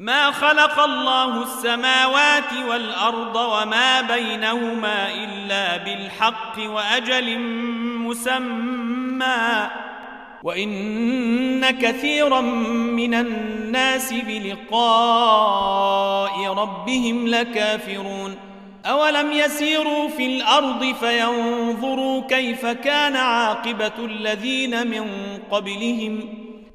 ما خلق الله السماوات والأرض وما بينهما إلا بالحق وأجل مسمى. وإن كثيرا من الناس بلقاء ربهم لكافرون. أولم يسيروا في الأرض فينظروا كيف كان عاقبة الذين من قبلهم؟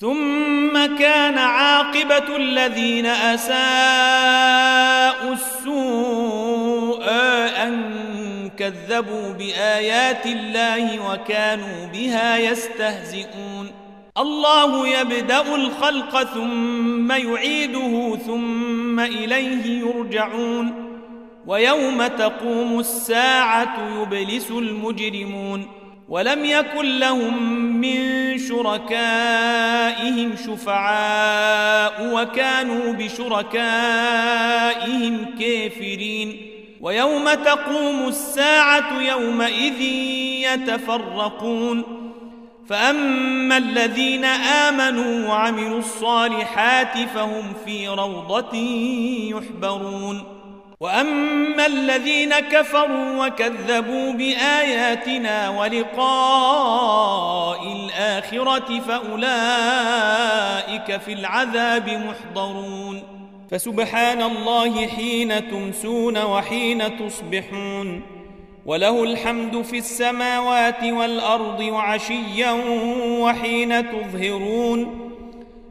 ثم كان عاقبة الذين أساءوا السوء أن كذبوا بآيات الله وكانوا بها يستهزئون. الله يبدأ الخلق ثم يعيده ثم إليه يرجعون. ويوم تقوم الساعة يبلس المجرمون. ولم يكن لهم من شركائهم شفعاء وكانوا بشركائهم كافرين. ويوم تقوم الساعة يومئذ يتفرقون. فأما الذين آمنوا وعملوا الصالحات فهم في روضة يحبرون. وأما الذين كفروا وكذبوا بآياتنا ولقاء الآخرة فأولئك في العذاب محضرون فسبحان الله حين تمسون وحين تصبحون وله الحمد في السماوات والأرض وعشيا وحين تظهرون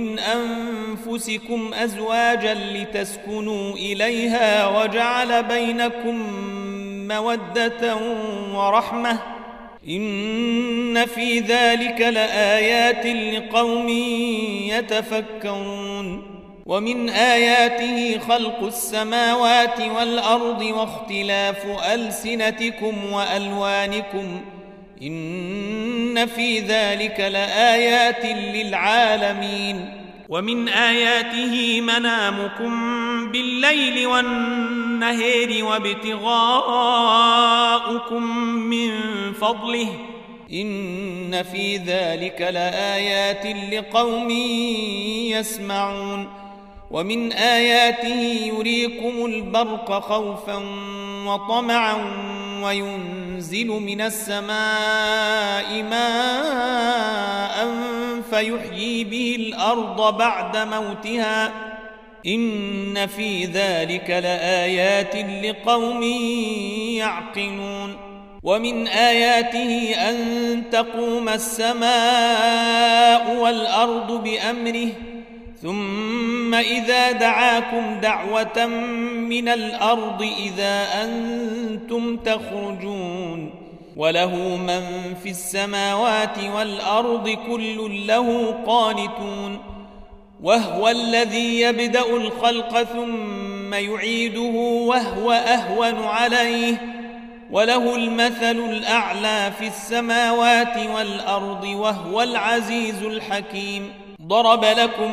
من أنفسكم أزواجا لتسكنوا إليها وجعل بينكم مودة ورحمة إن في ذلك لآيات لقوم يتفكرون ومن آياته خلق السماوات والأرض واختلاف ألسنتكم وألوانكم إن في ذلك لآيات للعالمين. ومن آياته منامكم بالليل والنهير وابتغاؤكم من فضله. إن في ذلك لآيات لقوم يسمعون. ومن آياته يريكم البرق خوفا وطمعا وينزل من السماء ماء فيحيي به الأرض بعد موتها. إن في ذلك لآيات لقوم يعقلون. ومن آياته أن تقوم السماء والأرض بأمره ثم إذا دعاكم دعوة من الأرض إذا أنتم تخرجون وله من في السماوات والأرض كل له قانتون وهو الذي يبدأ الخلق ثم يعيده وهو أهون عليه وله المثل الأعلى في السماوات والأرض وهو العزيز الحكيم ضرب لكم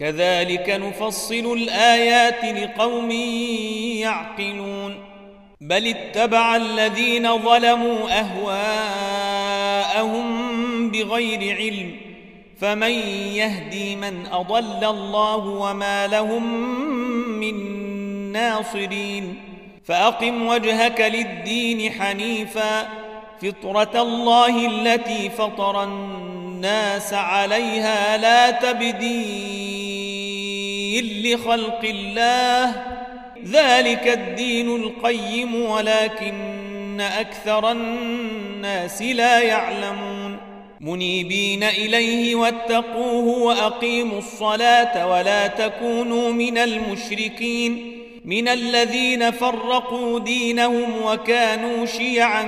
كذلك نفصل الآيات لقوم يعقلون. بل اتبع الذين ظلموا أهواءهم بغير علم فمن يهدي من أضل الله وما لهم من ناصرين. فأقم وجهك للدين حنيفا فطرة الله التي فطر الناس عليها لا لخلق الله. ذلك الدين القيم ولكن أكثر الناس لا يعلمون. منيبين إليه واتقوه وأقيموا الصلاة ولا تكونوا من المشركين. من الذين فرقوا دينهم وكانوا شيعا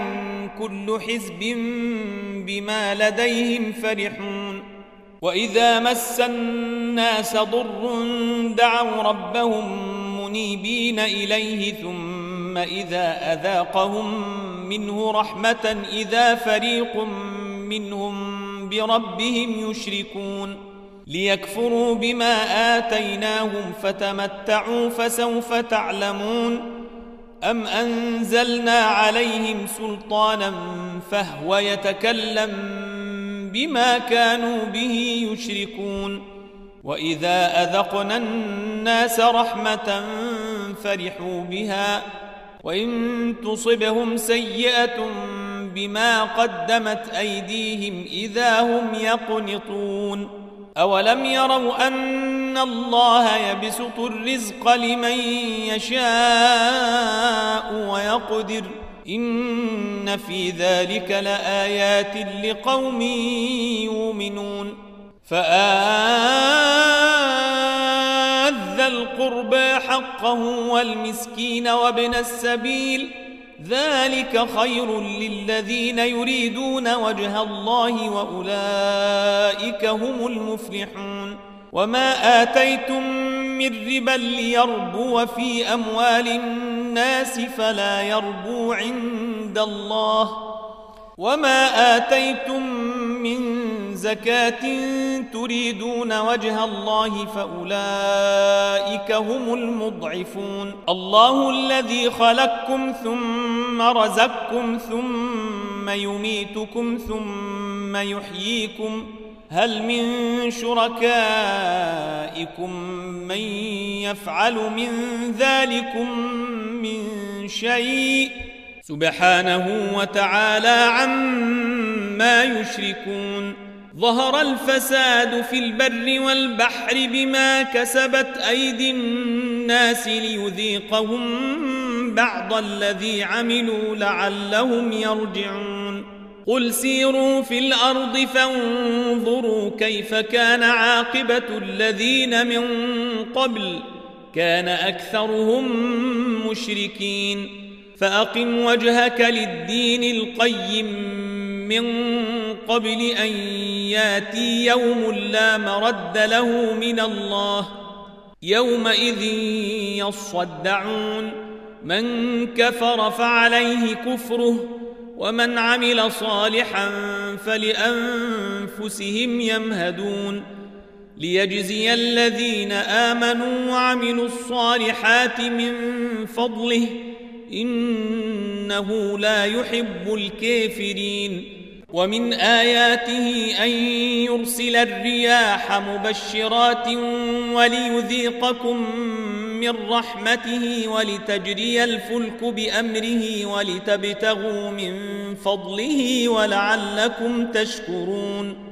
كل حزب بما لديهم فرحون. وإذا مس الناس ضر دعوا ربهم منيبين إليه ثم إذا أذاقهم منه رحمة إذا فريق منهم بربهم يشركون ليكفروا بما آتيناهم فتمتعوا فسوف تعلمون أم أنزلنا عليهم سلطانا فهو يتكلم بما كانوا به يشركون وإذا أذقنا الناس رحمة فرحوا بها وإن تصبهم سيئة بما قدمت أيديهم إذا هم يقنطون أولم يروا أن الله يبسط الرزق لمن يشاء ويقدر إن في ذلك لآيات لقوم يؤمنون. فآذ القربى حقه والمسكين وابن السبيل. ذلك خير للذين يريدون وجه الله وأولئك هم المفلحون. وما آتيتم من ربا ليربو في أموال الناس فلا يربو عند الله وما آتيتم من زكاة تريدون وجه الله فأولئك هم المضعفون الله الذي خلقكم ثم رزقكم ثم يميتكم ثم يحييكم هل من شركائكم من يفعل من ذلكم من شيء سبحانه وتعالى عما يشركون ظهر الفساد في البر والبحر بما كسبت أيدي الناس ليذيقهم بعض الذي عملوا لعلهم يرجعون قل سيروا في الأرض فانظروا كيف كان عاقبة الذين من قبل كان أكثرهم مشركين. فأقم وجهك للدين القيم من قبل أن ياتي يوم لا مرد له من الله. يومئذ يصدعون. من كفر فعليه كفره ومن عمل صالحا فلأنفسهم يمهدون. ليجزي الذين آمنوا وعملوا الصالحات من فضله إنه لا يحب الكافرين. ومن آياته أن يرسل الرياح مبشرات وليذيقكم من رحمته ولتجري الفلك بأمره ولتبتغوا من فضله ولعلكم تشكرون.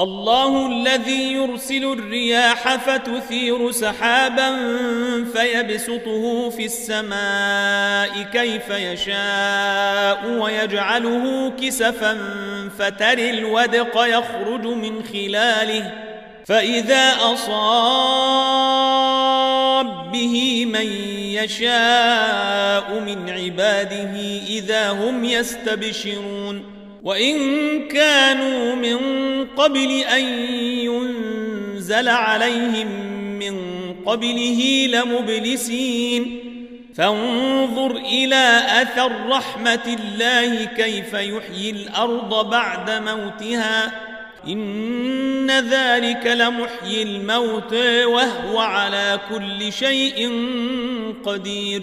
الله الذي يرسل الرياح فتثير سحابا فيبسطه في السماء كيف يشاء ويجعله كسفا فتري الودق يخرج من خلاله فإذا أصاب به من يشاء من عباده إذا هم يستبشرون وإن كانوا من قبل أن ينزل عليهم من قبله لمبلسين. فانظر إلى أثر رحمة الله كيف يحيي الأرض بعد موتها. إن ذلك لمحيي الموت وهو على كل شيء قدير.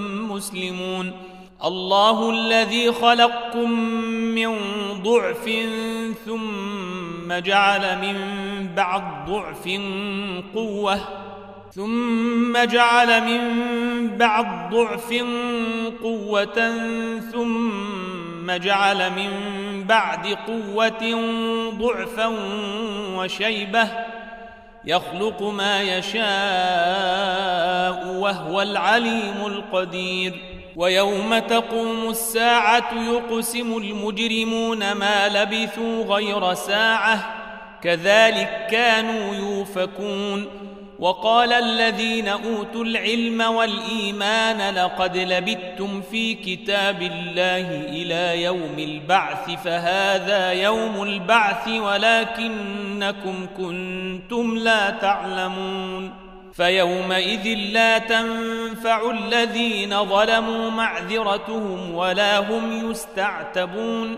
مسلمون الله الذي خلقكم من ضعف ثم جعل من بعد ضعف قوة ثم جعل من بعد ضعف قوة ثم جعل من بعد قوة ضعفا وشيبة. يخلق ما يشاء وهو العليم القدير. ويوم تقوم الساعة يقسم المجرمون ما لبثوا غير ساعة. كذلك كانوا يوفكون. وقال الذين أوتوا العلم والإيمان لقد لبثتم في كتاب الله إلى يوم البعث فهذا يوم البعث ولكنكم كنتم لا تعلمون. فيومئذ لا تنفع الذين ظلموا معذرتهم ولا هم يستعتبون.